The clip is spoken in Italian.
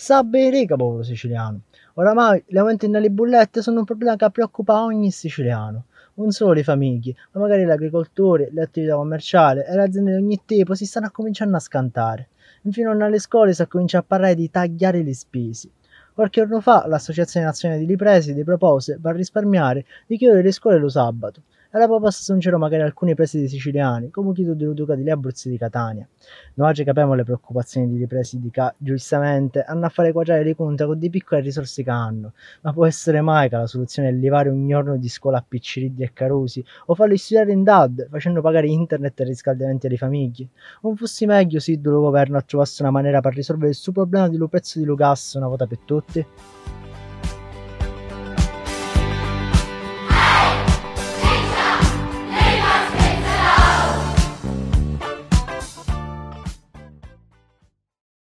sta bene riga popolo siciliano. Oramai gli aumenti nelle bullette sono un problema che preoccupa ogni siciliano. Non solo i famigli, ma magari l'agricoltore, le attività commerciali e le aziende di ogni tipo si stanno cominciando a scantare. Infine alle scuole si comincia a parlare di tagliare le spese. Qualche giorno fa l'Associazione Nazionale di Ripresi propose, per risparmiare, di chiudere le scuole lo sabato. E la proposta sono magari alcuni presidi siciliani, come chiedo di Duca di Abruzzo e di Catania. Oggi capiamo le preoccupazioni di ripresi di Ca, giustamente, hanno a fare quadrare i conti con di piccole risorse che hanno, ma può essere mai che la soluzione è levare un giorno di scuola a Picciriddi e Carusi, o farli studiare in DAD, facendo pagare internet e riscaldamenti alle famiglie? Non fosse meglio se il governo trovasse una maniera per risolvere il suo problema di prezzo di Lucasso una volta per tutti?